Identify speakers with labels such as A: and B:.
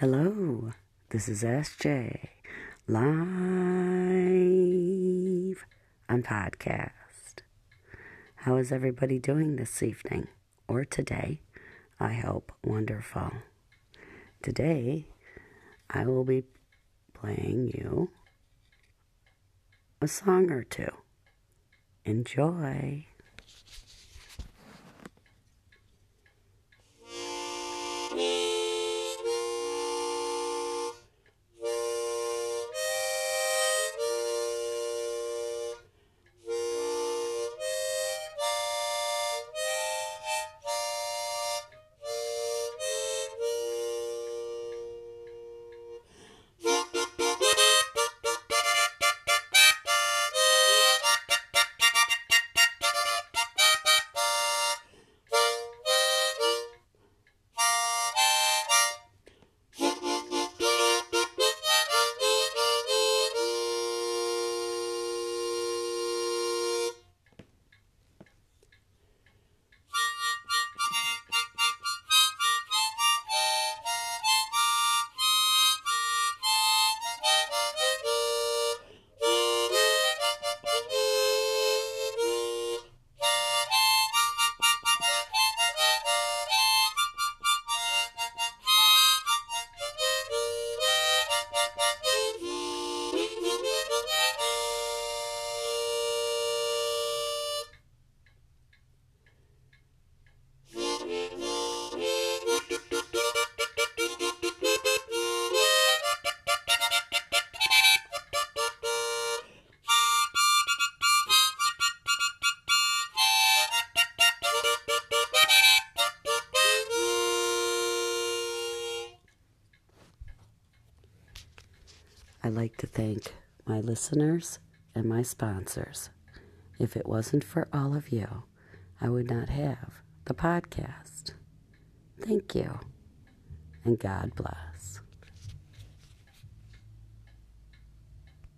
A: Hello, this is SJ live on podcast. How is everybody doing this evening or today? I hope wonderful. Today, I will be playing you a song or two. Enjoy. I'd like to thank my listeners and my sponsors. If it wasn't for all of you, I would not have the podcast. Thank you, and God bless.